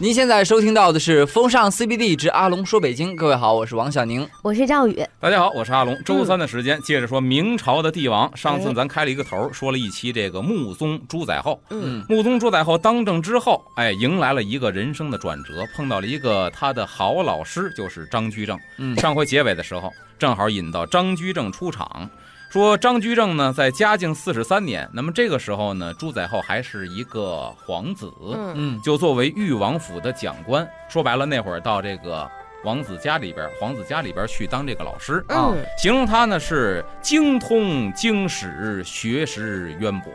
您现在收听到的是《风尚 CBD 之阿龙说北京》，各位好，我是王小宁，我是赵宇。大家好，我是阿龙。周三的时间，接着说明朝的帝王。上次咱开了一个头，说了一期这个穆宗朱载垕。嗯，穆宗朱载垕当政之后，哎，迎来了一个人生的转折，碰到了一个他的好老师，就是张居正。嗯，上回结尾的时候，正好引到张居正出场。说张居正呢，在嘉靖四十三年，那么这个时候呢，朱载垕还是一个皇子，嗯嗯就作为裕王府的讲官。说白了，那会儿到这个王子家里边，皇子家里边去当这个老师。啊嗯，形容他呢是精通经史，学识渊博。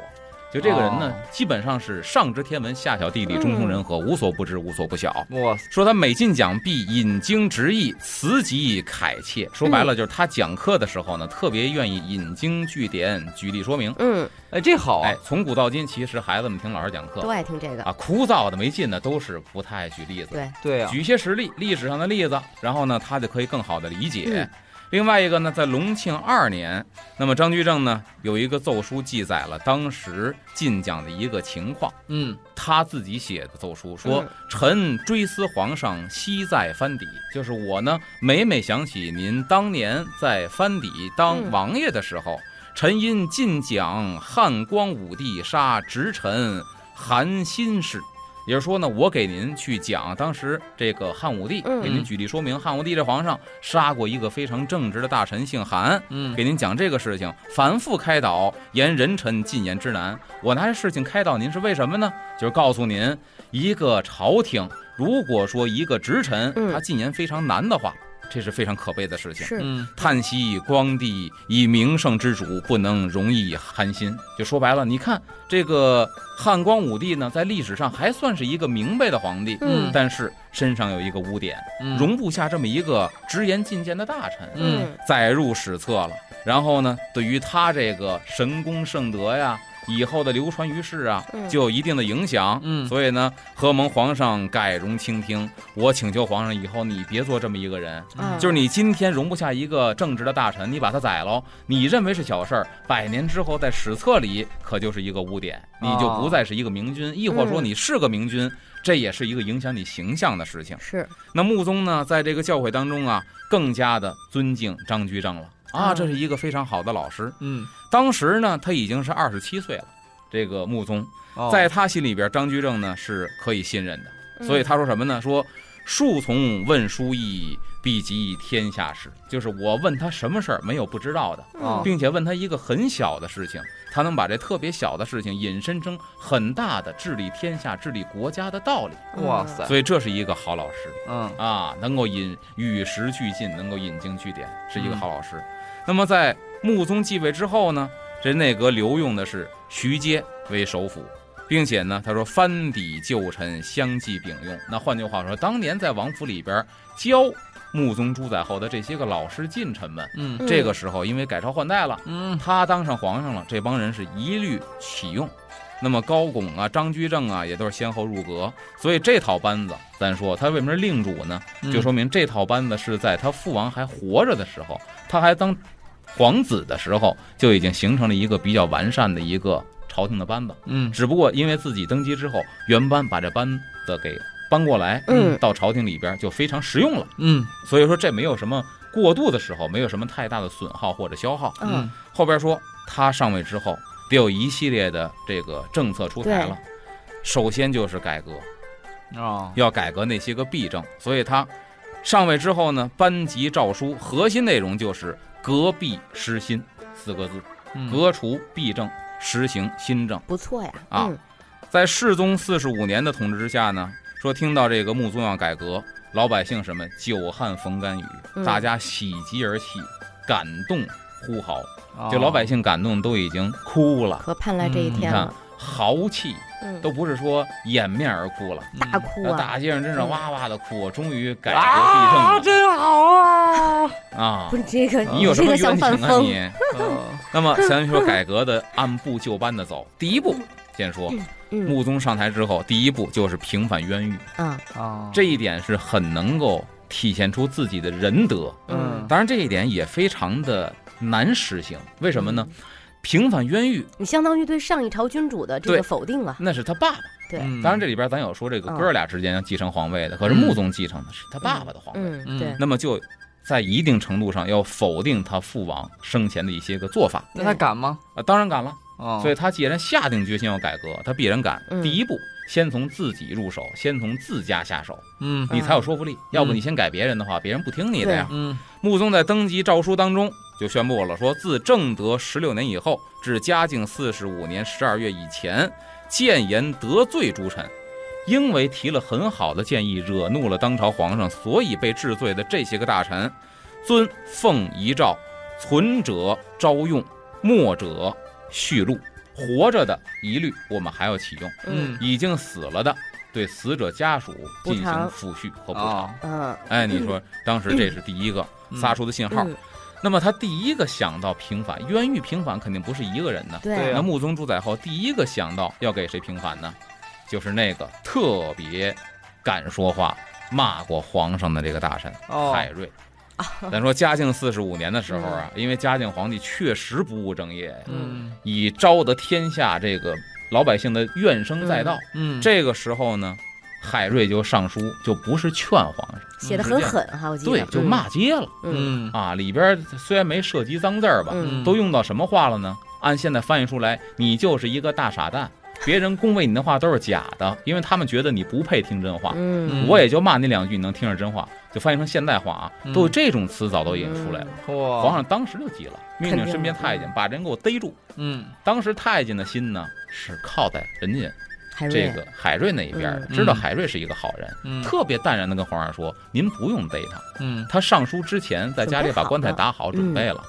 就这个人呢，哦基本上是上知天文，下晓地理，中通人和，无所不知，无所不晓。哇塞，说他每进讲必引经直译，词极恳切。说白了，就是他讲课的时候呢，特别愿意引经据典，举例说明。嗯，哎，这好啊哎，，从古到今，其实孩子们听老师讲课都爱听这个。啊，枯燥的、没劲的，都是不太爱举例子。对，对啊，举一些实例，历史上的例子，然后呢，他就可以更好的理解。嗯另外一个呢，在隆庆二年，那么张居正呢有一个奏书记载了当时进讲的一个情况，嗯。他自己写的奏书说嗯：“臣追思皇上昔在藩邸，就是我呢每每想起您当年在藩邸当嗯。王爷的时候，臣因进讲汉光武帝杀直臣韩新氏。”也就是说呢，我给您去讲当时这个汉武帝，嗯给您举例说明，汉武帝这皇上杀过一个非常正直的大臣，姓韩，嗯给您讲这个事情，反复开导，言人臣进言之难。我拿这事情开导您是为什么呢？就是告诉您，一个朝廷如果说一个直臣嗯他进言非常难的话，这是非常可悲的事情。是，嗯叹息光帝以名圣之主，不能容易寒心。就说白了，你看这个汉光武帝呢，在历史上还算是一个明白的皇帝，嗯但是身上有一个污点，嗯容不下这么一个直言进谏的大臣。嗯载入史册了。然后呢，对于他这个神功圣德呀，以后的流传于世啊，嗯就有一定的影响。嗯。所以呢，何蒙皇上改容倾听，我请求皇上以后你别做这么一个人。嗯。就是你今天容不下一个正直的大臣，你把他宰了，你认为是小事儿，百年之后在史册里可就是一个污点，你就不再是一个明君，亦或说你是个明君，这也是一个影响你形象的事情。是，那穆宗呢，在这个教诲当中啊，更加的尊敬张居正了啊，嗯这是一个非常好的老师。嗯，当时呢，他已经是二十七岁了。这个穆宗哦在他心里边，张居正呢是可以信任的，嗯所以他说什么呢？说树从问书意，必及天下事。就是我问他什么事儿，没有不知道的，并且问他一个很小的事情，他能把这特别小的事情引申成很大的治理天下、治理国家的道理。哇塞，所以这是一个好老师。嗯啊，能够引与时俱进，能够引经据典，是一个嗯好老师。那么在穆宗继位之后呢，这内阁留用的是徐阶为首辅，并且呢，他说藩邸旧臣相继并用。那换句话说，当年在王府里边教穆宗朱载后的这些个老师近臣们，嗯嗯这个时候因为改朝换代了，嗯他当上皇上了，这帮人是一律启用。那么高拱啊、张居正啊，也都是先后入阁，所以这套班子，咱说他为什么是令主呢？嗯就说明这套班子是在他父王还活着的时候，他还当皇子的时候，就已经形成了一个比较完善的一个朝廷的班子。嗯只不过因为自己登基之后，原班把这班子给搬过来，嗯到朝廷里边就非常实用了。嗯所以说这没有什么过渡的时候，没有什么太大的损耗或者消耗。嗯后边说他上位之后，得有一系列的这个政策出台了。首先就是改革，哦要改革那些个弊政，所以他上位之后呢，颁级诏书，核心内容就是革弊施新四个字，嗯革除弊政，实行新政。不错呀。啊嗯在世宗四十五年的统治之下呢，说听到这个穆宗要改革，老百姓什么久旱逢甘雨，嗯大家喜极而泣，感动呼号，哦就老百姓感动都已经哭了，可盼来这一天了。豪气嗯，都不是说掩面而哭了，大哭啊！大街上真是嗯哇哇的哭，终于改革必胜了真好啊！啊不！是这个，你有什么冤情啊。你？嗯那么咱说改革的按部就班的走，第一步先说嗯穆宗上台之后，第一步就是平反冤狱，啊，啊，这一点是很能够体现出自己的仁德。嗯。当然，这一点也非常的难实行，为什么呢？嗯。平反冤狱你相当于对上一朝君主的这个否定了。那是他爸爸，对，嗯。当然，这里边咱有说这个嗯。哥俩之间要继承皇位的，可是嗯。穆宗继承的是他爸爸的皇位，嗯，嗯对，那么就在一定程度上要否定他父王生前的一些个做法。那他敢吗？啊，当然敢了。哦，所以他既然下定决心要改革，他必然敢。嗯。第一步，先从自己入手，先从自家下手，嗯。你才有说服力。要不你先改别人的话，别人不听你的呀。嗯。穆宗在登基诏书当中就宣布了，说自正德十六年以后至嘉靖四十五年十二月以前，谏言得罪诸臣，因为提了很好的建议，惹怒了当朝皇上，所以被治罪的这些个大臣，遵奉遗诏，存者招用，没者续录。活着的一律我们还要启用，嗯已经死了的对死者家属进行抚恤和补偿。哦嗯哎，你说当时这是第一个嗯撒出的信号。嗯，那么他第一个想到平反，冤狱平反肯定不是一个人的。对那穆宗主宰后，第一个想到要给谁平反呢？就是那个特别敢说话、骂过皇上的这个大臣哦海瑞。咱说嘉靖四十五年的时候啊，因为嘉靖皇帝确实不务正业呀，嗯。以招得天下这个老百姓的怨声载道。嗯这个时候呢，海瑞就上书，就不是劝皇上，写的很狠哈，我记得，对，就骂街了。嗯，嗯。啊，里边虽然没涉及脏字儿吧，嗯。都用到什么话了呢？按现在翻译出来，你就是一个大傻蛋，别人恭维你的话都是假的，因为他们觉得你不配听真话。嗯，我也就骂你两句，你能听着真话，就翻译成现代话。啊，嗯。都有这种词早都已经出来了。嚯，皇上当时就急了，命令身边太监把人给我逮住。嗯。当时太监的心呢是靠在人家这个海瑞那一边的，嗯。知道海瑞是一个好人，嗯。特别淡然的跟皇上说：“您不用逮他。”嗯。他上书之前，在家里把棺材打好，准备了，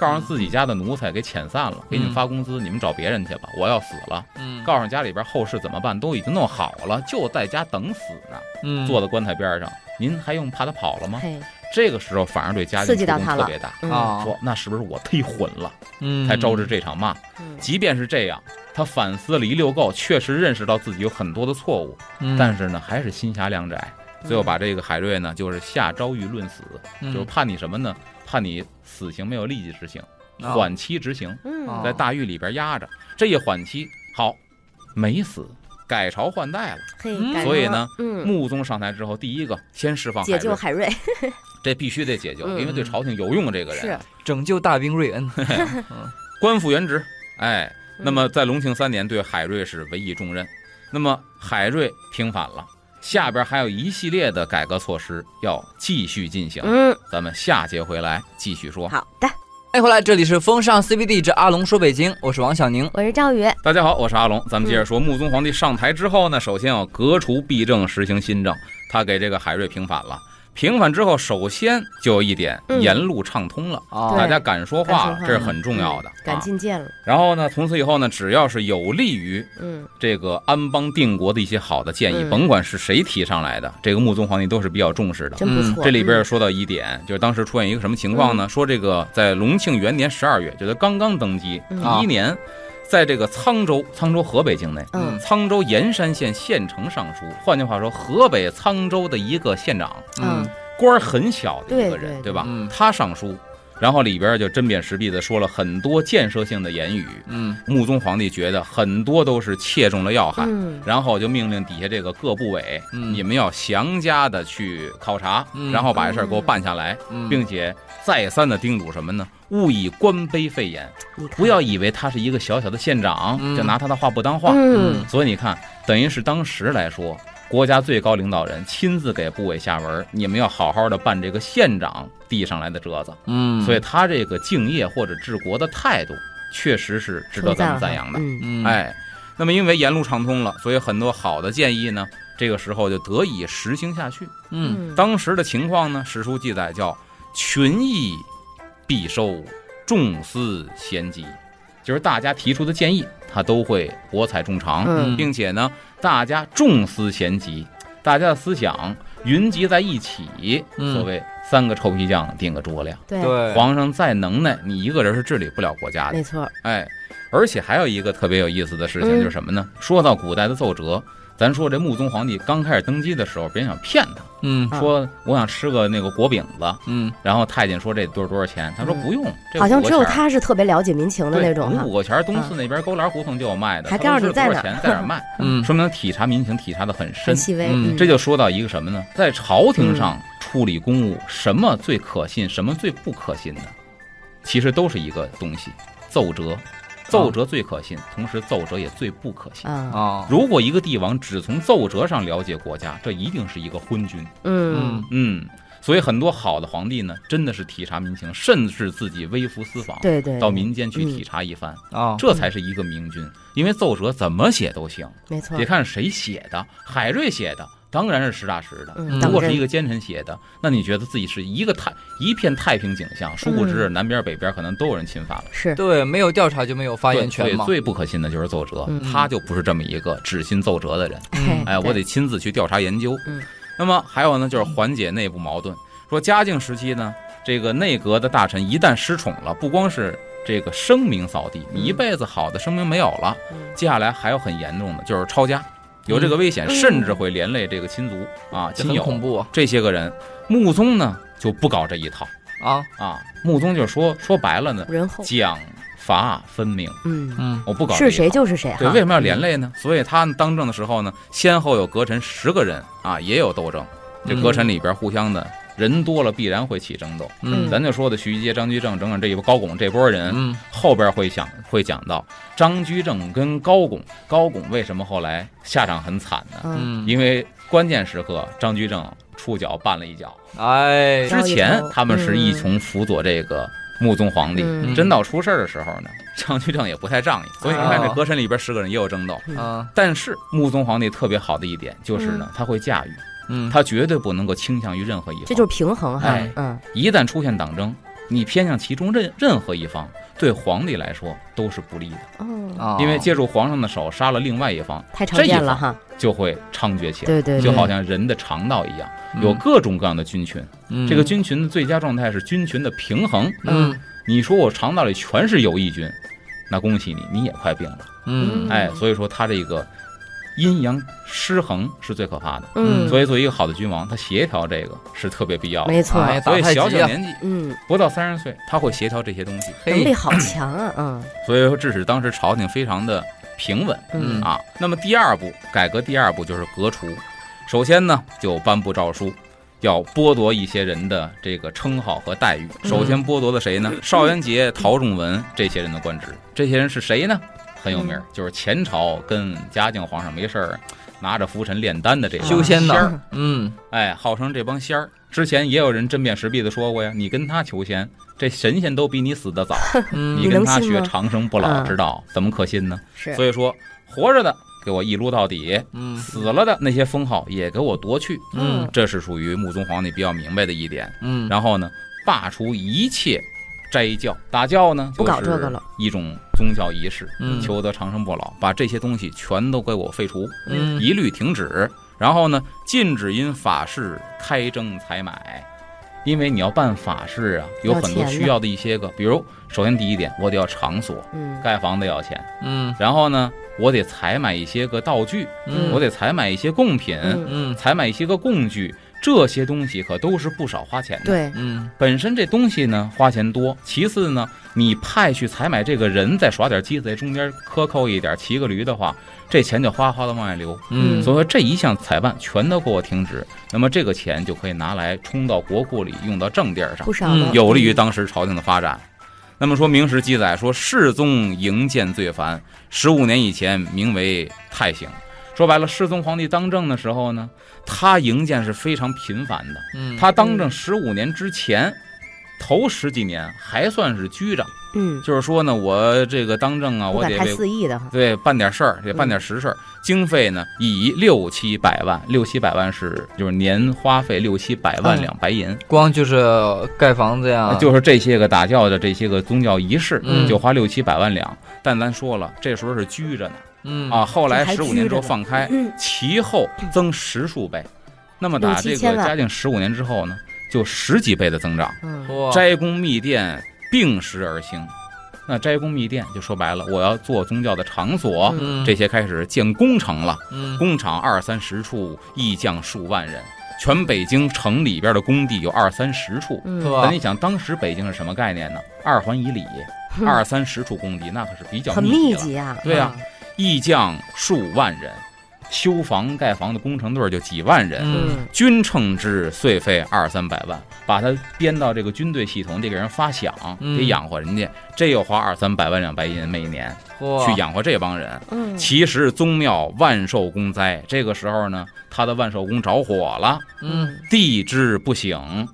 告诉自己家的奴才给遣散了，给你们发工资，你们找别人去吧，我要死了。嗯告诉家里边后事怎么办，都已经弄好了，就在家等死呢，嗯坐在棺材边上。您还用怕他跑了吗？这个时候反而对家刺境触激到他了动特别大，嗯啊说那是不是我忒混了，嗯才招致这场骂？嗯即便是这样，他反思了一溜够，确实认识到自己有很多的错误，嗯但是呢，还是心狭量窄。最后把这个海瑞呢，就是下诏狱论死，嗯。就是判你什么呢？判你死刑没有立即执行，啊缓期执行，在大狱里边压着。这一缓期好，没死，改朝换代了。所以呢嗯，穆宗上台之后，第一个先释放海瑞，解救海瑞，这必须得解救，嗯。因为对朝廷有用的这个人。是，拯救大兵瑞恩，官复原职。哎，嗯。那么在隆庆三年，对海瑞是委以重任。那么海瑞平反了，下边还有一系列的改革措施要继续进行。嗯，咱们下节回来继续说。好的，哎，回来这里是风尚 CBD 之阿龙说北京，我是王小宁。我是赵宇，大家好，我是阿龙。咱们接着说，嗯穆宗皇帝上台之后呢，首先要革除弊政，实行新政。他给这个海瑞平反了。平反之后，首先就有一点，嗯。言路畅通了，啊大家敢说话了，这是很重要的嗯。敢啊。进谏了，然后呢，从此以后呢，只要是有利于嗯。这个安邦定国的一些好的建议，嗯。甭管是谁提上来的，这个穆宗皇帝都是比较重视的。真不错。嗯这里边嗯说到一点，就是当时出现一个什么情况呢？说这个在隆庆元年十二月，就是刚刚登基嗯。第一年，在这个沧州，沧州河北境内，嗯。沧州盐山县县城上书，换句话说，河北沧州的一个县长，嗯。官儿很小的一个人，对对吧？嗯。他上书，然后里边就针砭时弊的说了很多建设性的言语。嗯。穆宗皇帝觉得很多都是切中了要害，嗯。然后就命令底下这个各部委，嗯。你们要详加的去考察，嗯。然后把这事儿给我办下来，嗯。并且再三的叮嘱什么呢？勿以官卑废言，不要以为他是一个小小的县长，嗯。就拿他的话不当话。嗯。所以你看，等于是当时来说，国家最高领导人亲自给部委下文，你们要好好的办这个县长递上来的折子。嗯，所以他这个敬业或者治国的态度，确实是值得咱们赞扬的。嗯嗯哎，那么因为沿路畅通了，所以很多好的建议呢，这个时候就得以实行下去。嗯当时的情况呢，史书记载叫群议必收，众思咸集，就是大家提出的建议，他都会博采众长，嗯并且呢，大家重思贤集，大家的思想云集在一起，嗯所谓三个臭皮匠顶个诸葛亮。对，对，皇上再能耐，你一个人是治理不了国家的没。错，哎，而且还有一个特别有意思的事情，嗯就是什么呢？说到古代的奏折，咱说这穆宗皇帝刚开始登基的时候，别人想骗他，嗯。啊。说我想吃个那个果饼子，嗯。然后太监说这多少多少钱，他说嗯。不用，这好像只有他是特别了解民情的对那种哈。五。五个钱，东四那边勾栏胡同就有卖的，还告诉你在哪儿是多少钱，在哪儿卖，嗯。说明体察民情体察的很深很。细微，嗯。这就说到一个什么呢？在朝廷上处理公务，什么最可信，什么最不可信的，其实都是一个东西，奏折。奏折最可信，同时奏折也最不可信。啊，啊如果一个帝王只从奏折上了解国家，这一定是一个昏君。嗯，嗯，所以很多好的皇帝呢，真的是体察民情，甚至自己微服私访，对对，到民间去体察一番，啊这才是一个明君。因为奏折怎么写都行，没错得，看谁写的。海瑞写的当然是实打实的，嗯，如果是一个奸臣写的，那你觉得自己是一个太一片太平景象，殊不知嗯南边北边可能都有人侵犯了。是对，没有调查就没有发言权嘛。对最不可信的就是奏折，嗯他就不是这么一个只信奏折的人。嗯哎，我得亲自去调查研究。嗯，那么还有呢，就是缓解内部矛盾。说嘉靖时期呢，这个内阁的大臣一旦失宠了，不光是这个声名扫地，你一辈子好的声名没有了，嗯接下来还有很严重的，就是抄家，有这个危险，嗯甚至会连累这个亲族啊、亲友恐怖啊这些个人。穆宗呢就不搞这一套啊！啊，穆宗就说说白了呢，仁厚，奖罚分明，嗯，嗯我不搞是谁就是谁哈。对，为什么要连累呢？所以他当政的时候呢，先后有阁臣十个人啊，也有斗争。这阁臣里边互相的人多了，必然会起争斗。嗯。咱就说的徐阶、张居正，整整这一波高拱这波人，嗯。后边会想会讲到张居正跟高拱，高拱为什么后来下场很惨呢？嗯，嗯，因为关键时刻张居正触角绊了一脚，哎。之前他们是一同辅佐这个穆宗皇帝。嗯。真到出事儿的时候呢，张居正也不太仗义，所以你看这和珅里边十个人也有争斗。啊。但是穆宗皇帝特别好的一点就是呢，他会驾驭，嗯他绝对不能够倾向于任何一方。这就是平衡哈哎。嗯，一旦出现党争，你偏向其中任任何一方，对皇帝来说都是不利的，哦，啊，因为借助皇上的手杀了另外一方，太常见了哈。就会猖獗起来。对对，对就好像人的肠道一样，嗯有各种各样的菌群。嗯这个菌群的最佳状态是菌群的平衡。嗯你说我肠道里全是有益菌，那恭喜你，你也快病了。嗯哎，所以说他这个阴阳失衡是最可怕的。嗯，所以作为一个好的君王，他协调这个是特别必要的。没错，哎所以小小年纪嗯，不到三十岁，他会协调这些东西。嘿能力好强啊，嗯所以说，致使当时朝廷非常的平稳嗯啊。那么第二步，改革第二步就是革除。首先呢，就颁布诏书，要剥夺一些人的这个称号和待遇。嗯首先剥夺的谁呢？邵元节、陶仲文这些人的官职。这些人是谁呢？很有名就是前朝跟嘉靖皇上没事儿拿着拂尘炼丹的这帮修仙仙儿的，嗯哎，号称这帮仙儿。之前也有人针砭时弊的说过呀，你跟他求仙，这神仙都比你死得早，嗯你跟他学长生不老嗯之道，怎么可信呢？是，所以说，活着的给我一撸到底，嗯死了的那些封号也给我夺去，嗯这是属于穆宗皇帝比较明白的一点。嗯，然后呢，罢除一切斋教，打教呢不搞这个了，一种宗教仪式，嗯。求得长生不老，把这些东西全都给我废除，嗯。一律停止。然后呢，禁止因法事开征采买。因为你要办法事啊，有很多需要的一些个，比如首先第一点，我得要场所，嗯。盖房子要钱，嗯。然后呢，我得采买一些个道具，嗯。我得采买一些贡品，采买一些个工具，这些东西可都是不少花钱的。，对，嗯本身这东西呢花钱多，其次呢，你派去采买这个人再耍点机子，在中间克扣一点，骑个驴的话，这钱就哗哗的往外流。嗯所以说这一项采办全都给我停止，那么这个钱就可以拿来充到国库里，用到正地儿上不。少有利于当时朝廷的发展。那么说明史记载说，世宗营建最繁，十五年以前名为太行。说白了，世宗皇帝当政的时候呢，他营建是非常频繁的。嗯。他当政十五年之前，头十几年还算是居着，嗯，就是说呢，我这个当政啊，我得太肆意的哈，对办点事儿，得办点实事儿，经费呢以六七百万，六七百万是就是年花费六七百万嗯。两白银。光就是盖房子呀，就是这些个打教的这些个宗教仪式，嗯。就花六七百万两。但咱说了，这时候是居着呢嗯啊，后来十五年之后放开，嗯其后增十数倍。那么打这个嘉靖十五年之后呢，就十几倍的增长，嗯哇斋宫密殿并时而兴。那斋宫密殿就说白了，我要做宗教的场所，嗯这些开始建工程了。嗯工厂二三十处，役匠数万人。全北京城里边的工地有二三十处。那你想，当时北京是什么概念呢？二环以里，二三十处工地，那可是比较。密集啊。对呀役将数万人，修房盖房的工程队就几万人。均称之岁费二三百万，把他编到这个军队系统，得给人发饷，嗯。得养活人家，这又花二三百万两白银每年嚯。去养活这帮人。嗯，其实宗庙万寿宫灾，这个时候呢，他的万寿宫着火了，嗯。地之不省，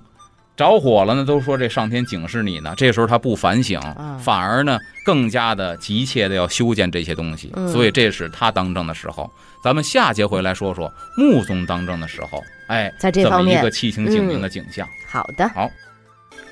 着火了呢，都说这上天警示你呢。这时候他不反省，啊反而呢更加的急切的要修建这些东西，嗯所以这是他当政的时候。咱们下节回来说说穆宗当政的时候，哎，在这方面么一个气清景明的景象。好的，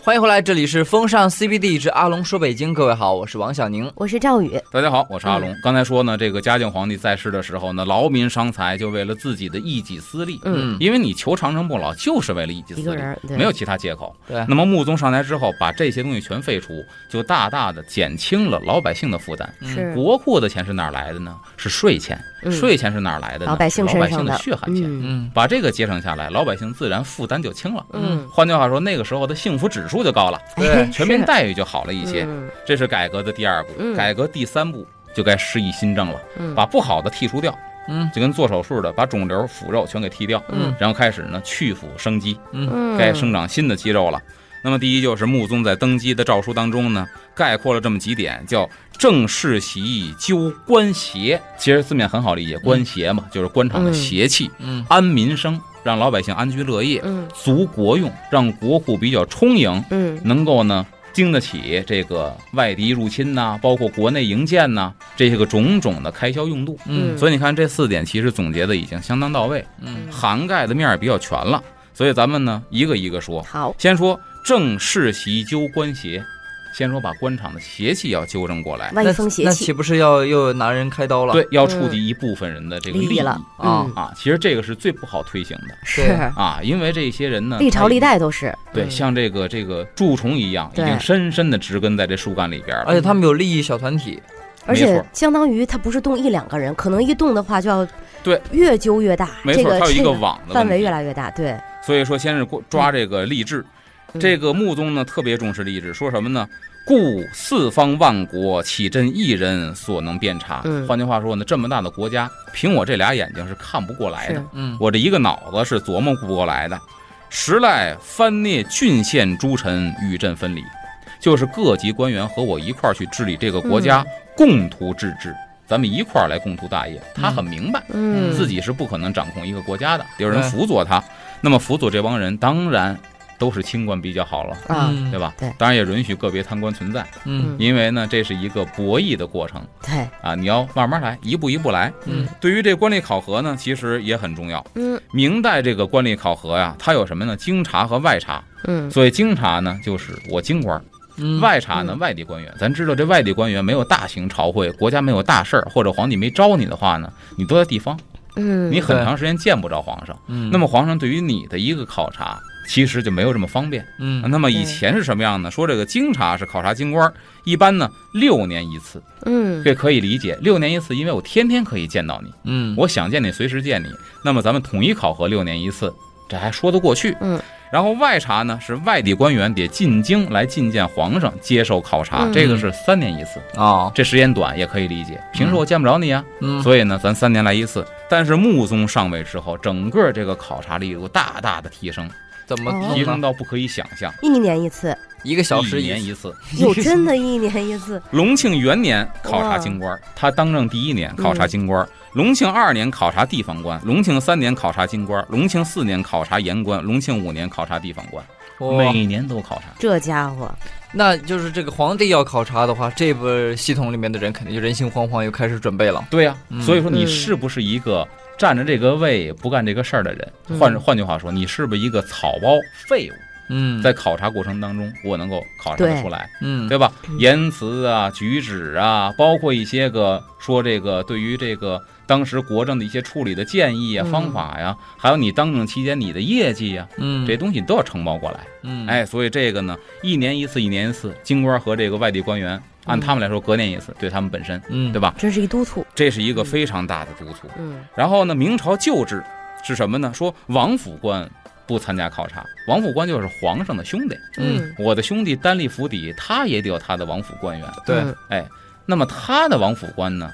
欢迎回来，这里是风尚 CBD 之阿龙说北京，各位好，我是王小宁。我是赵宇。大家好，我是阿嗯龙。刚才说呢，这个嘉靖皇帝在世的时候呢，劳民伤财，就为了自己的一己私利。嗯，因为你求长生不老，就是为了一己私利，一个人对没有其他借口。对那么穆宗上台之后，把这些东西全废除，就大大的减轻了老百姓的负担。是国库的钱是哪儿来的呢？是税钱。嗯。税钱是哪儿来的呢？老百姓老百姓的。血汗钱。把这个节省下来，老百姓自然负担就轻了。嗯，换句话说，那个时候的幸福指数就高了，对全民待遇就好了一些。嗯。这是改革的第二步。嗯。改革第三步就该施以新政了，嗯。把不好的剔除掉，嗯。就跟做手术的把肿瘤、腐肉全给剔掉，嗯。然后开始呢去腐生肌，该生长新的肌肉了。那么第一就是穆宗在登基的诏书当中呢，概括了这么几点，叫正世袭纠官邪。其实字面很好理解，官邪嘛，就是官场的邪气，嗯。安民生，让老百姓安居乐业，嗯。足国用，让国库比较充盈，嗯。能够呢经得起这个外敌入侵呐、包括国内营建呐、这些个种种的开销用度。嗯。所以你看这四点其实总结的已经相当到位，嗯。涵盖的面儿比较全了。所以咱们呢一个一个说，好，先说正世袭纠官邪，先说把官场的邪气要纠正过来，歪风邪那岂不是要又拿人开刀了？对，要触及一部分人的这个利益利益了啊嗯。啊。其实这个是最不好推行的。是。啊，因为这些人呢，历朝历代都是。对，嗯。像这个这个蛀虫一样，已经深深的植根在这树干里边了。而且他们有利益小团体，而且相当于他不是动一两个人，可能一动的话就要对。越揪越大，没错，这个它有一个网的范围越来越大，对，所以说，先是抓这个吏治。嗯这个穆宗呢特别重视吏治，说什么呢？故四方万国，岂朕一人所能遍察？嗯换句话说呢，这么大的国家，凭我这俩眼睛是看不过来的，嗯我这一个脑子是琢磨不过来的。时赖藩聂郡县诸臣与朕分离，就是各级官员和我一块儿去治理这个国家，嗯共图治治，咱们一块儿来共图大业。他很明白，嗯，自己是不可能掌控一个国家的，有人辅佐他。那么辅佐这帮人，当然都是清官比较好了，啊，嗯对吧？对当然也允许个别贪官存在，嗯因为呢，这是一个博弈的过程对，啊，你要慢慢来，一步一步来。嗯对于这官吏考核呢，其实也很重要。嗯明代这个官吏考核呀，它有什么呢？京察和外察。嗯所以京察呢，就是我京官；嗯外察呢，嗯外地官员。咱知道这外地官员没有大型朝会，国家没有大事儿，或者皇帝没招你的话呢，你都在地方，嗯，你很长时间见不着皇上。嗯那么皇上对于你的一个考察，其实就没有这么方便。嗯那么以前是什么样呢？说这个京察是考察京官，一般呢六年一次，嗯这可以理解。六年一次，因为我天天可以见到你，嗯我想见你随时见你。那么咱们统一考核六年一次，这还说得过去。嗯。然后外察呢是外地官员得进京来觐见皇上，接受考察，嗯这个是三年一次，啊这时间短也可以理解。平时我见不着你啊，嗯所以呢，咱三年来一次。但是穆宗上位之后，整个这个考察力度大大的提升，怎么哦。提升到不可以想象，一年一次，一个小时一年一次。有真的一年一次，隆庆元年考察京官，他当政第一年考察京官；隆庆二年考察地方官；隆庆三年考察京官；隆庆四年考察言官；隆庆五年考察地方官，哇。每年都考察。这家伙，那就是这个皇帝要考察的话，这部系统里面的人肯定就人心惶惶，又开始准备了。对呀、嗯。所以说你嗯。是不是一个占着这个位不干这个事儿的人？嗯换换句话说，你是不是一个草包废物？嗯，在考察过程当中，我能够考察得出来。嗯对吧嗯？言辞啊、举止啊，包括一些个说这个对于这个当时国政的一些处理的建议啊、嗯方法呀，还有你当政期间你的业绩呀，嗯这东西都要承包过来。嗯哎，所以这个呢，一年一次，一年一次，京官和这个外地官员按他们来说，隔年一次，对他们本身，嗯，对吧？这是一督促。这是一个非常大的督促。嗯然后呢，明朝旧制是什么呢？说王府官不参加考察，王府官就是皇上的兄弟，嗯我的兄弟单立府邸，他也得有他的王府官员。对，嗯哎，那么他的王府官呢，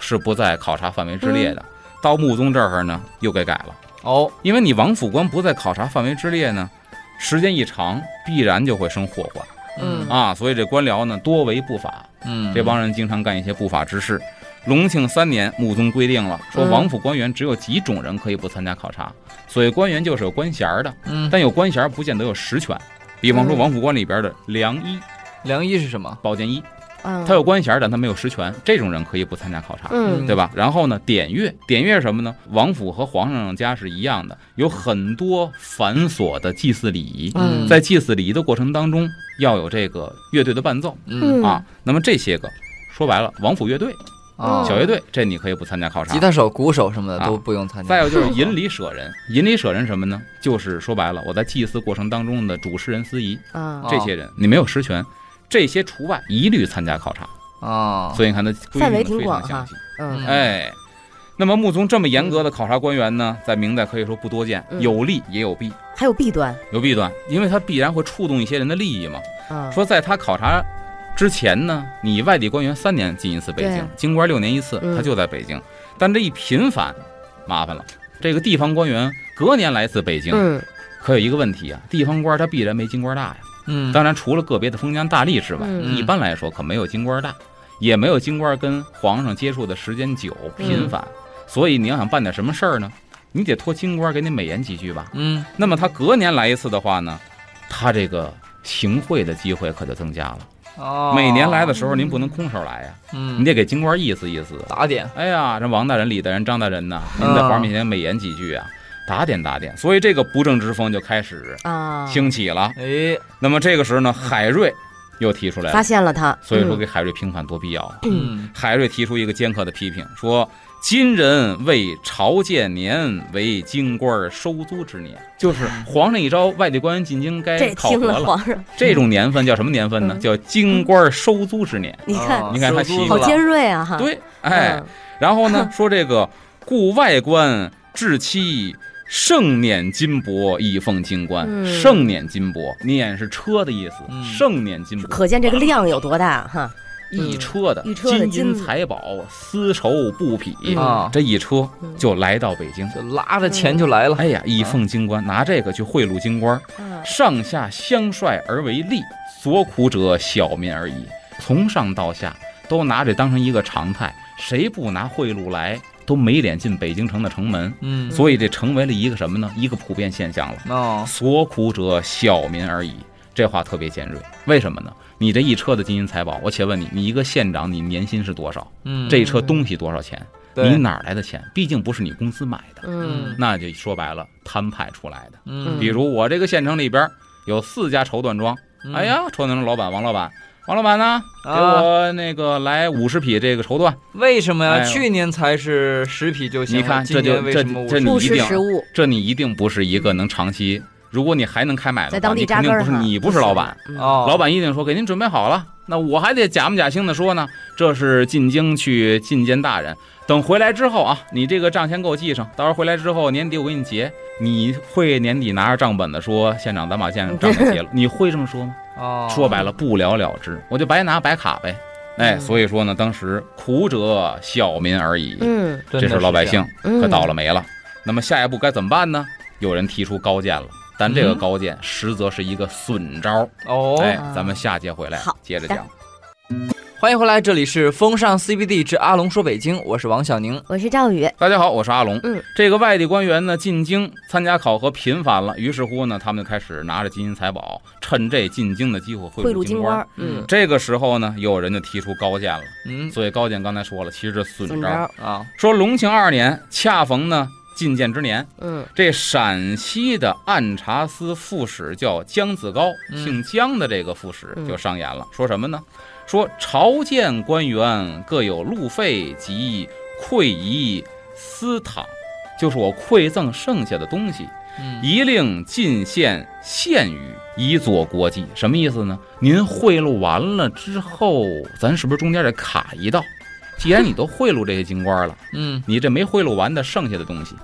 是不在考察范围之列的。到穆宗这儿呢，又给改了，哦，因为你王府官不在考察范围之列呢，时间一长，必然就会生祸患嗯啊。所以这官僚呢，多为不法，嗯，这帮人经常干一些不法之事。隆庆三年，穆宗规定了，说嗯王府官员只有几种人可以不参加考察。所谓官员就是有官衔的，嗯，但有官衔不见得有实权。比方说嗯王府官里边的良医、良医是什么？保健医，嗯，他有官衔，但他没有实权，这种人可以不参加考察。嗯对吧？然后呢，典乐，典乐是什么呢？王府和皇上家是一样的，有很多繁琐的祭祀礼仪，嗯在祭祀礼仪的过程当中，要有这个乐队的伴奏啊。那么这些个，说白了，王府乐队、啊，小乐队，这你可以不参加考察吉。他手、鼓手什么的啊都不用参加。再有就是引礼舍人，引礼舍人什么呢？就是说白了，我在祭祀过程当中的主持人、司仪这些人，你没有实权，这些除外，一律参加考察。哦，所以你看他规范围定的非挺广哈常详细。嗯哎，那么穆宗这么严格的考察官员呢，在明代可以说不多见，嗯有利也有弊，还有弊端有弊端，因为他必然会触动一些人的利益嘛。啊。说在他考察之前呢，你外地官员三年进一次北京，京官六年一次，嗯他就在北京，但这一频繁，麻烦了。这个地方官员隔年来一次北京，嗯可有一个问题啊，地方官他必然没京官大呀。嗯，当然，除了个别的封疆大吏之外，嗯一般来说可没有京官大，也没有京官跟皇上接触的时间久、频繁。所以你要想办点什么事儿呢，你得托京官给你美言几句吧。嗯那么他隔年来一次的话呢，他这个行贿的机会可就增加了。哦，每年来的时候，您不能空手来呀，嗯，你得给京官意思意思。打点，哎呀，这王大人、李大人、张大人呐，您嗯在皇上面前美言几句啊，打点打点。所以这个不正之风就开始啊，兴起了。哎，那么这个时候呢，海瑞又提出来了发，现了他，所以说嗯给海瑞平反多必要啊。嗯海瑞提出一个尖刻的批评，说今人为朝见年为京官收租之年，就是皇上一招外地官员进京该考核听了了。皇上，这种年份叫什么年份呢？嗯叫京官收租之年。你看啊你看他起好尖锐啊哈。对，哎，嗯，然后呢，说这个故外官至期盛辇金帛以奉金官，嗯盛辇金帛，辇是车的意思，嗯盛辇金帛，可见这个量有多大哈。一车的金银金财宝、丝绸布匹嗯。啊，这一车嗯就来到北京。就拉着钱就来了。哎呀，以奉京官，拿这个去贿赂京官，嗯。上下相率而为利，所苦者小民而已。从上到下都拿这当成一个常态，谁不拿贿赂来，都没脸进北京城的城门。嗯，所以这成为了一个什么呢？一个普遍现象了。哦，所苦者小民而已。这话特别尖锐，为什么呢？你这一车的金银财宝，我且问你，你一个县长，你年薪是多少？嗯，这一车东西多少钱？对你哪来的钱？毕竟不是你公司买的，嗯那就说白了，摊派出来的。嗯，比如我这个县城里边有四家绸缎庄，嗯哎，呀，绸缎庄老板王老板，王老板呢，给啊我那个来五十匹这个绸缎，为什么呀？去年才是十匹就行，你看这就这这你一定识时务，这你一定不是一个能长期。如果你还能开买的话，在当地你肯定不是你不是老板，，老板一定说给您准备好了，那我还得假模假兴的说呢，这是进京去觐见大人，等回来之后啊，你这个账先给我记上，到时候回来之后年底我给你结。你会年底拿着账本子说县长咱把县账给结了，你会这么说吗？哦，说白了不了了之，我就白拿白卡呗。哎，嗯所以说呢，当时苦者小民而已，嗯这是老百姓嗯，可倒了霉了。那么下一步该怎么办呢？有人提出高见了，但这个嗯高见实则是一个损招。哦，哎，咱们下节回来接着讲。欢迎回来，这里是风尚 CBD 之阿龙说北京，我是王小宁。我是赵宇，大家好，我是阿龙。嗯，这个外地官员呢进京参加考核频繁了，于是乎呢，他们就开始拿着金银财宝，趁这进京的机会贿贿赂赂京官。嗯，这个时候呢，又有人就提出高见了。嗯所以高见刚才说了，其实是损招。啊，说隆庆二年，恰逢呢进谏之年，嗯这陕西的按察司副使叫姜子高，嗯姓姜的这个副使嗯就上言了，说什么呢？说朝见官员各有路费及馈仪私帑，就是我馈赠剩下的东西，嗯一令进献献于，以佐国计。什么意思呢？您贿赂完了之后，咱是不是中间得卡一道？既然你都贿赂这些京官了，嗯你这没贿赂完的剩下的东西，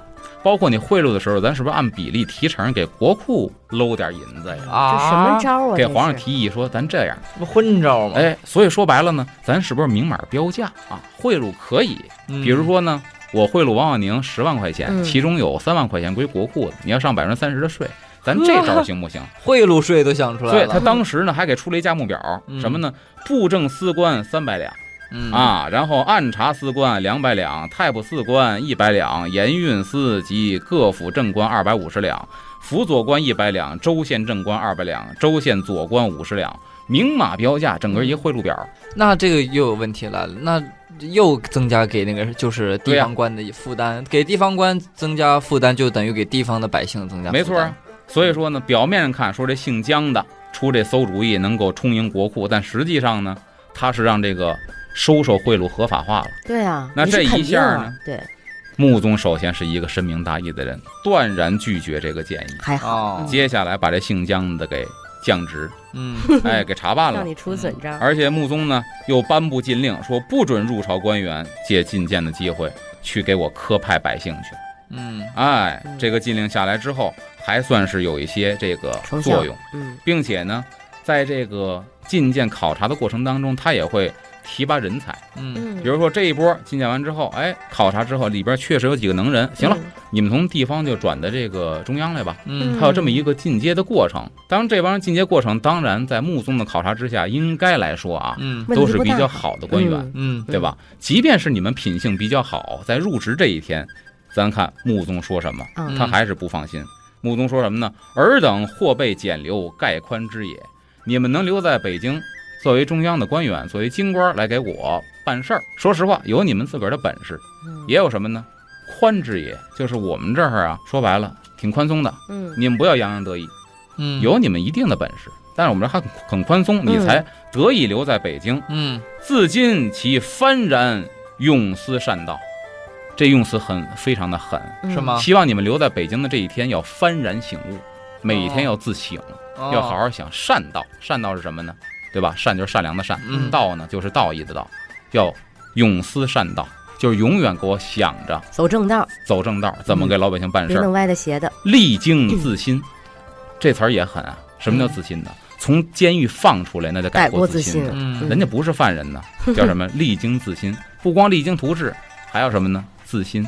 包括你贿赂的时候，咱是不是按比例提成给国库搂点银子呀？啊，这什么招啊？给皇上提议说咱这样，这不昏招吗？哎，所以说白了呢，咱是不是明码标价啊？贿赂可以，嗯，比如说呢，我贿赂王婉宁十万块钱，嗯其中有三万块钱归国库的，你要上百分之三十的税，咱这招行不行？贿赂税都想出来了，所以他当时呢还给出了一价目表，嗯什么呢？布政司官三百两嗯啊，然后按察司官两百两，太仆司官一百两，盐运司及各府正官二百五十两，辅佐官一百两，州县正官二百两，州县左官五十两，明码标价，整个一个贿赂表。那这个又有问题了，那又增加给那个就是地方官的负担，给地方官增加负担，就等于给地方的百姓增加负担。没错啊，所以说呢，表面上看说这姓姜的出这馊主意能够充盈国库，但实际上呢，他是让这个收受贿赂合法化了。对啊，那这一下呢？对，穆宗首先是一个深明大义的人，断然拒绝这个建议。还好，哦，接下来把这姓姜的给降职，嗯哎，给查办了让。你出损招。而且穆宗呢又颁布禁令，说不准入朝官员借觐见的机会去给我科派百姓去。嗯哎嗯，这个禁令下来之后，还算是有一些这个作用，嗯并且呢，在这个觐见考察的过程当中，他也会提拔人才。比如说这一波觐见完之后，哎，考察之后里边确实有几个能人，行了，你们从地方就转到这个中央来吧。嗯还有这么一个进阶的过程。当然，这帮人进阶过程，当然在穆宗的考察之下，应该来说啊，嗯都是比较好的官员，嗯嗯对吧？即便是你们品性比较好，在入职这一天，咱看穆宗说什么，嗯他还是不放心。穆宗说什么呢？尔等或被减留，盖宽之也。你们能留在北京，作为中央的官员，作为京官来给我办事儿，说实话，有你们自个儿的本事，嗯也有什么呢？宽之也，就是我们这儿啊，说白了，挺宽松的。嗯你们不要洋洋得意，嗯有你们一定的本事，但是我们这还很很宽松，你才得以留在北京。嗯自今其幡然用思善道，这用词很非常的狠，嗯是吗？希望你们留在北京的这一天要幡然醒悟，每一天要自省，哦要好好想善道。善道是什么呢？对吧？善就是善良的善，嗯道呢就是道义的道，叫永思善道，就是永远给我想着走正道，走正道，怎么给老百姓办事儿。别弄歪的斜的。励精自新，这词儿也狠啊！什么叫自新呢？从监狱放出来，那叫改过自新的。自新嗯人家不是犯人呢，叫什么？励精自新，不光励精图治，还要什么呢？自新，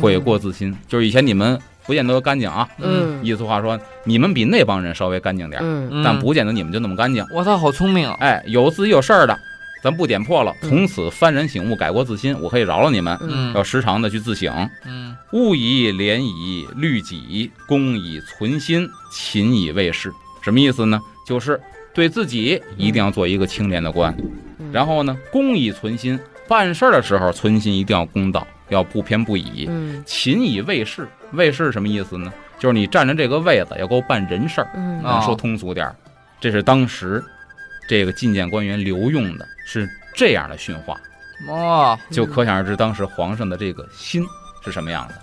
悔过自新。就是以前你们不见得干净啊，嗯意思话说，你们比那帮人稍微干净点儿，但不见得你们就那么干净。我操好聪明啊！哎，有自己有事儿的，咱不点破了，嗯从此幡然醒悟，改过自新，我可以饶了你们。嗯要时常的去自省，嗯勿以廉以律己，公以存心，勤以为事。什么意思呢？就是对自己一定要做一个清廉的官，嗯然后呢，公以存心，办事儿的时候存心一定要公道，要不偏不倚。嗯勤以卫士，卫士什么意思呢？就是你占着这个位子，要给我办人事儿。嗯啊说通俗点儿，这是当时这个觐见官员留用的，是这样的训话，哦，就可想而知当时皇上的这个心是什么样的。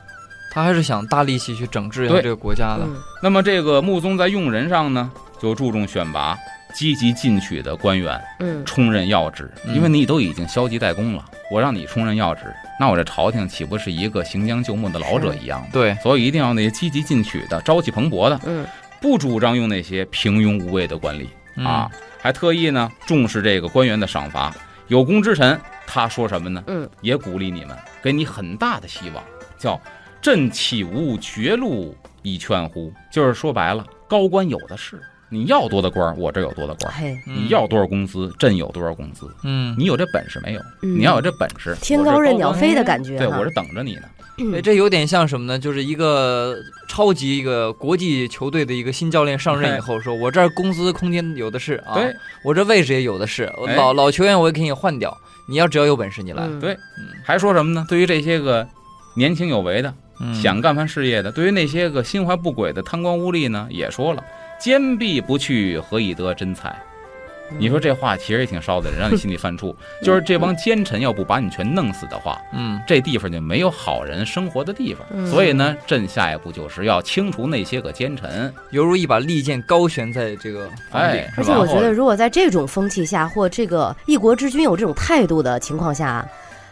他还是想大力气去整治一下对这个国家的。嗯那么这个穆宗在用人上呢，就注重选拔积极进取的官员，嗯充任要职。嗯因为你都已经消极怠工了，我让你充任要职，那我这朝廷岂不是一个行将就木的老者一样吗？对，所以一定要那些积极进取的、朝气蓬勃的，嗯不主张用那些平庸无为的官吏嗯啊。还特意呢重视这个官员的赏罚。有功之臣，他说什么呢？嗯也鼓励你们，给你很大的希望，叫“朕岂无绝路以劝乎”？就是说白了，高官有的是，你要多的官儿，我这有多的官。你要多少工资，朕有多少工资。嗯，你有这本事没有？嗯。你要有这本事，天高任鸟飞的感觉对我是等着你呢。哎，这有点像什么呢？就是一个超级一个国际球队的一个新教练上任以后，说我这儿工资空间有的是啊，对，我这位置也有的是，老老球员我也给你换掉，你要只要有本事你来，嗯。对。还说什么呢？对于这些个年轻有为的，嗯。想干番事业的，对于那些个心怀不轨的贪官污吏呢，也说了：坚壁不去，何以得真才？你说这话其实也挺烧的人，让你心里犯怵。就是这帮奸臣要不把你全弄死的话，嗯这地方就没有好人生活的地方。嗯所以呢，朕下一步就是要清除那些个奸臣。犹如一把利剑高悬在这个，哎？而且我觉得，如果在这种风气下，或这个一国之君有这种态度的情况下，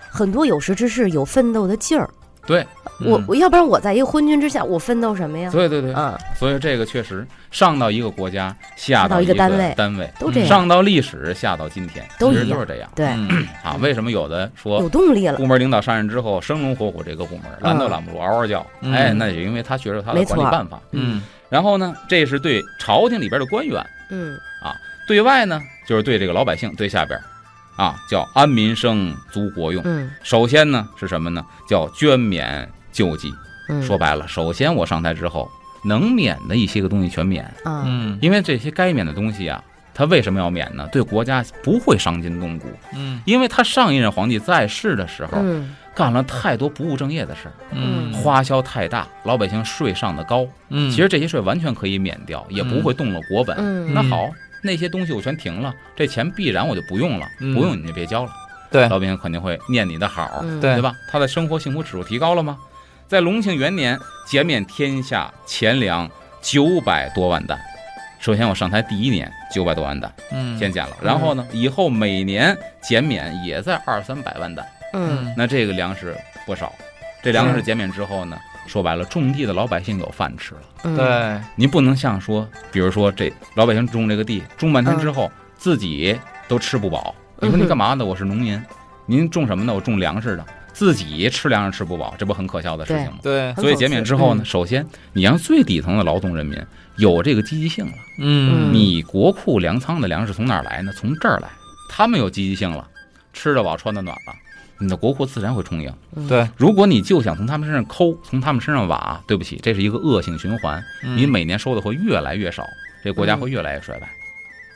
很多有识之士有奋斗的劲儿。对，嗯我我要不然我在一个昏君之下，我奋斗什么呀？对对对，嗯，所以这个确实上到一个国家，下到到一个个单位。单位，都这样，上到历史，下到今天，其实都一样都是这样。对，嗯啊。为什么有的说有动力了。部门领导上任之后，生龙活虎这个部门拦都拦不住，嗷嗷叫。嗯。哎，那也因为他学着他的管理办法。嗯。然后呢，这是对朝廷里边的官员，嗯。啊对外呢就是对这个老百姓，对下边，啊，叫安民生，足国用。嗯。首先呢是什么呢？叫捐免救济。嗯，说白了，首先我上台之后，能免的一些个东西全免，啊，嗯。因为这些该免的东西啊，他为什么要免呢？对国家不会伤筋动骨，嗯。因为他上一任皇帝在世的时候嗯。干了太多不务正业的事儿，嗯。花销太大，老百姓税上的高，嗯，其实这些税完全可以免掉，也不会动了国本。嗯。那好，那些东西我全停了，这钱必然我就不用了，嗯不用你就别交了，对老百姓肯定会念你的好，嗯对对吧？他的生活幸福指数提高了吗？在隆庆元年，减免天下钱粮九百多万担。首先，我上台第一年九百多万担，嗯先减了。然后呢，以后每年减免也在二三百万担。嗯那这个粮食不少，这粮食减免之后呢，说白了，种地的老百姓有饭吃了。嗯，对，您不能像说，比如说这老百姓种这个地，种半天之后、自己都吃不饱。你说你干嘛呢？我是农民，您种什么呢？我种粮食的，自己吃粮食吃不饱，这不很可笑的事情吗？对，所以减免之后呢，嗯首先你让最底层的劳动人民有这个积极性了。嗯你国库粮仓的粮食从哪儿来呢？从这儿来，他们有积极性了，吃得饱穿得暖了，你的国库自然会充盈。嗯对，如果你就想从他们身上抠，从他们身上挖，对不起，这是一个恶性循环，嗯你每年收的会越来越少，这国家会越来越衰败。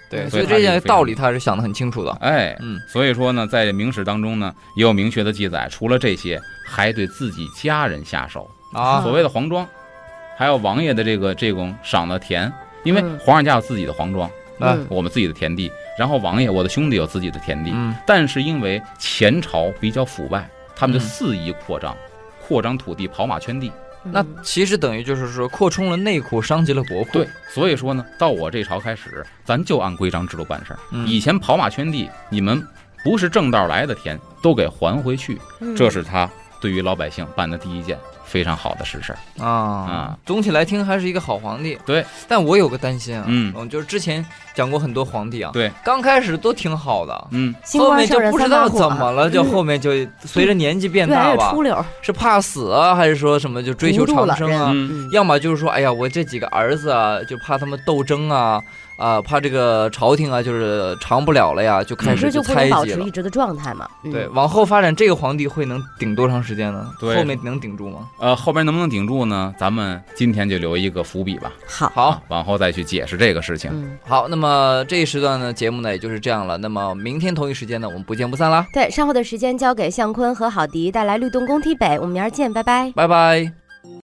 对，嗯所以这件道理他是想得很清楚的。哎，嗯所以说呢，在明史当中呢，也有明确的记载，除了这些，还对自己家人下手。啊所谓的皇庄，还有王爷的这个这种赏的田，因为嗯皇上家有自己的皇庄，嗯我们自己的田地，然后王爷我的兄弟有自己的田地，嗯但是因为前朝比较腐败，他们就嗯肆意扩张，扩张土地，跑马圈地。那其实等于就是说扩充了内库，伤及了国库。对，所以说呢，到我这朝开始，咱就按规章制度办事儿。嗯以前跑马圈地，你们不是正道来的田，都给还回去，嗯这是他对于老百姓办的第一件非常好的实事儿。啊啊，总体来听还是一个好皇帝。对，但我有个担心啊，嗯。就是之前讲过很多皇帝啊，对，刚开始都挺好的，嗯，后面就不知道怎么了，就嗯。后面就随着年纪变大吧，出溜，是怕死啊，还是说什么就追求长生啊？要么就是说，哎呀，我这几个儿。子啊，就怕他们斗争啊，啊，怕这个朝廷啊，就是长不了了呀，就开始就不猜忌了能保持一。直的状态嘛。嗯对，，往后发展，这个皇帝会能顶多长时间呢？对后面能顶住吗？呃，后边能不能顶住呢？咱们今天就留一个伏笔吧，好，好啊，往后再去解释这个事情。嗯，好，那么这一时段呢，节目呢也就是这样了。那么明天同一时间呢，我们不见不散啦，对，稍后的时间交给向坤和郝迪带来律动工体北，我们明儿见，拜拜。拜拜。